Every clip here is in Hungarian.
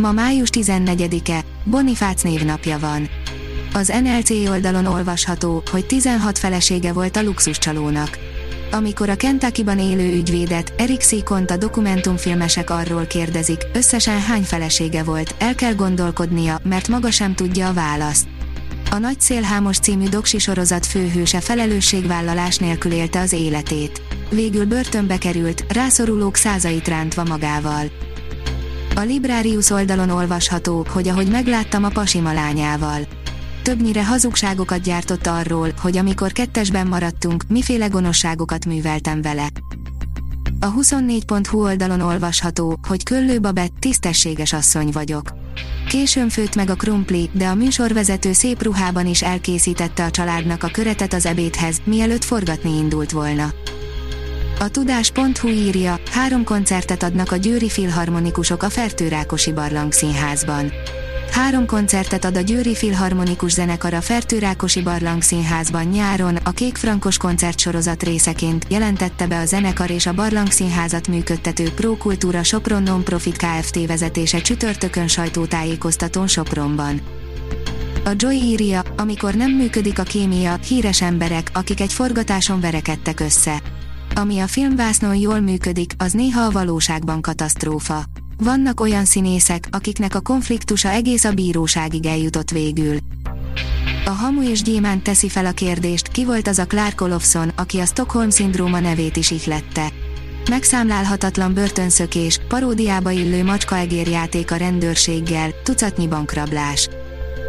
Ma május 14-e, Bonifác névnapja van. Az NLC oldalon olvasható, hogy 16 felesége volt a luxuscsalónak. Amikor a Kentuckyban élő ügyvédet, Erik Szikont a dokumentumfilmesek arról kérdezik, összesen hány felesége volt, el kell gondolkodnia, mert maga sem tudja a választ. A Nagy Szélhámos című doksi sorozat főhőse felelősségvállalás nélkül élte az életét. Végül börtönbe került, rászorulók százait rántva magával. A Librarius oldalon olvasható, hogy ahogy megláttam a pasima lányával. Többnyire hazugságokat gyártott arról, hogy amikor kettesben maradtunk, miféle gonoszságokat műveltem vele. A 24.hu oldalon olvasható, hogy Köllő Babett tisztességes asszony vagyok. Későn főtt meg a krumpli, de a műsorvezető szép ruhában is elkészítette a családnak a köretet az ebédhez, mielőtt forgatni indult volna. A tudás.hu írja, három koncertet adnak a Győri Filharmonikusok a Fertőrákosi Barlang Színházban. Három koncertet ad a Győri Filharmonikus Zenekar a Fertőrákosi Barlang Színházban nyáron, a Kék Frankos koncertsorozat részeként jelentette be a zenekar és a Barlang Színházat működtető Kultúra Sopron Non-Profit Kft. vezetése csütörtökön sajtótájékoztatón Sopronban. A Joy írja, amikor nem működik a kémia, híres emberek, akik egy forgatáson verekedtek össze. Ami a filmvásznon jól működik, az néha a valóságban katasztrófa. Vannak olyan színészek, akiknek a konfliktusa egész a bíróságig eljutott végül. A Hamu és Gyémánt teszi fel a kérdést, ki volt az a Clark Olofsson, aki a Stockholm-szindróma nevét is ihlette. Megszámlálhatatlan börtönszökés, paródiába illő macskaegérjáték a rendőrséggel, tucatnyi bankrablás.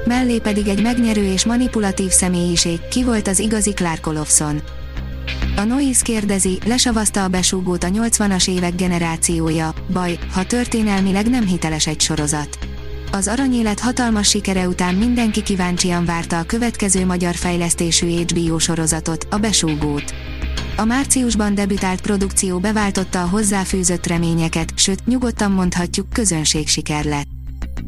Mellé pedig egy megnyerő és manipulatív személyiség, ki volt az igazi Clark Olofsson. A Noise kérdezi, lesavazta a besúgót a 80-as évek generációja, baj, ha történelmileg nem hiteles egy sorozat. Az aranyélet hatalmas sikere után mindenki kíváncsian várta a következő magyar fejlesztésű HBO sorozatot, a besúgót. A márciusban debütált produkció beváltotta a hozzáfűzött reményeket, sőt, nyugodtan mondhatjuk, közönség siker lett.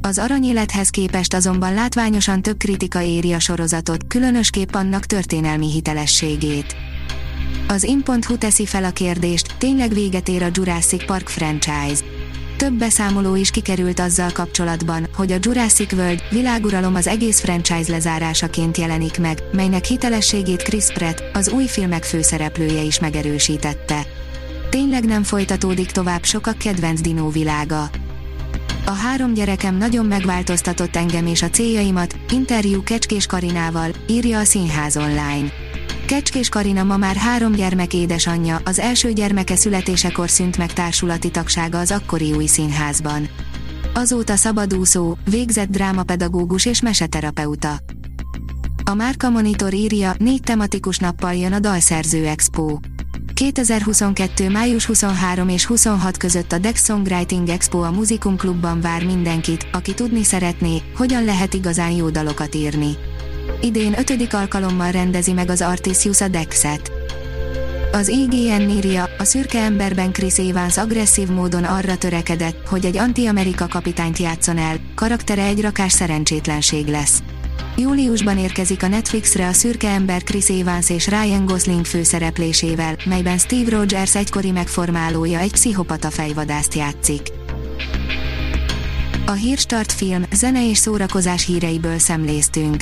Az aranyélethez képest azonban látványosan több kritika éri a sorozatot, különösképp annak történelmi hitelességét. Az in.hu teszi fel a kérdést, tényleg véget ér a Jurassic Park franchise. Több beszámoló is kikerült azzal kapcsolatban, hogy a Jurassic World világuralom az egész franchise lezárásaként jelenik meg, melynek hitelességét Chris Pratt, az új filmek főszereplője is megerősítette. Tényleg nem folytatódik tovább sokak kedvenc dinó világa. A három gyerekem nagyon megváltoztatott engem és a céljaimat, interjú Kecskés Karinával, írja a Színház online. Kecskés Karina ma már három gyermek édesanyja, az első gyermeke születésekor szűnt meg társulati tagsága az akkori új színházban. Azóta szabadúszó, végzett drámapedagógus és meseterapeuta. A Márka Monitor írja, négy tematikus nappal jön a Dalszerző Expo. 2022. május 23 és 26 között a Dex Songwriting Expo a Muzikum Klubban vár mindenkit, aki tudni szeretné, hogyan lehet igazán jó dalokat írni. Idén ötödik alkalommal rendezi meg az Artisius a Dexet. Az IGN írja, a szürke emberben Chris Evans agresszív módon arra törekedett, hogy egy anti-Amerika kapitányt játszon el, karaktere egy rakás szerencsétlenség lesz. Júliusban érkezik a Netflixre a szürke ember Chris Evans és Ryan Gosling főszereplésével, melyben Steve Rogers egykori megformálója egy pszichopata fejvadászt játszik. A Hírstart film, zene és szórakozás híreiből szemléztünk.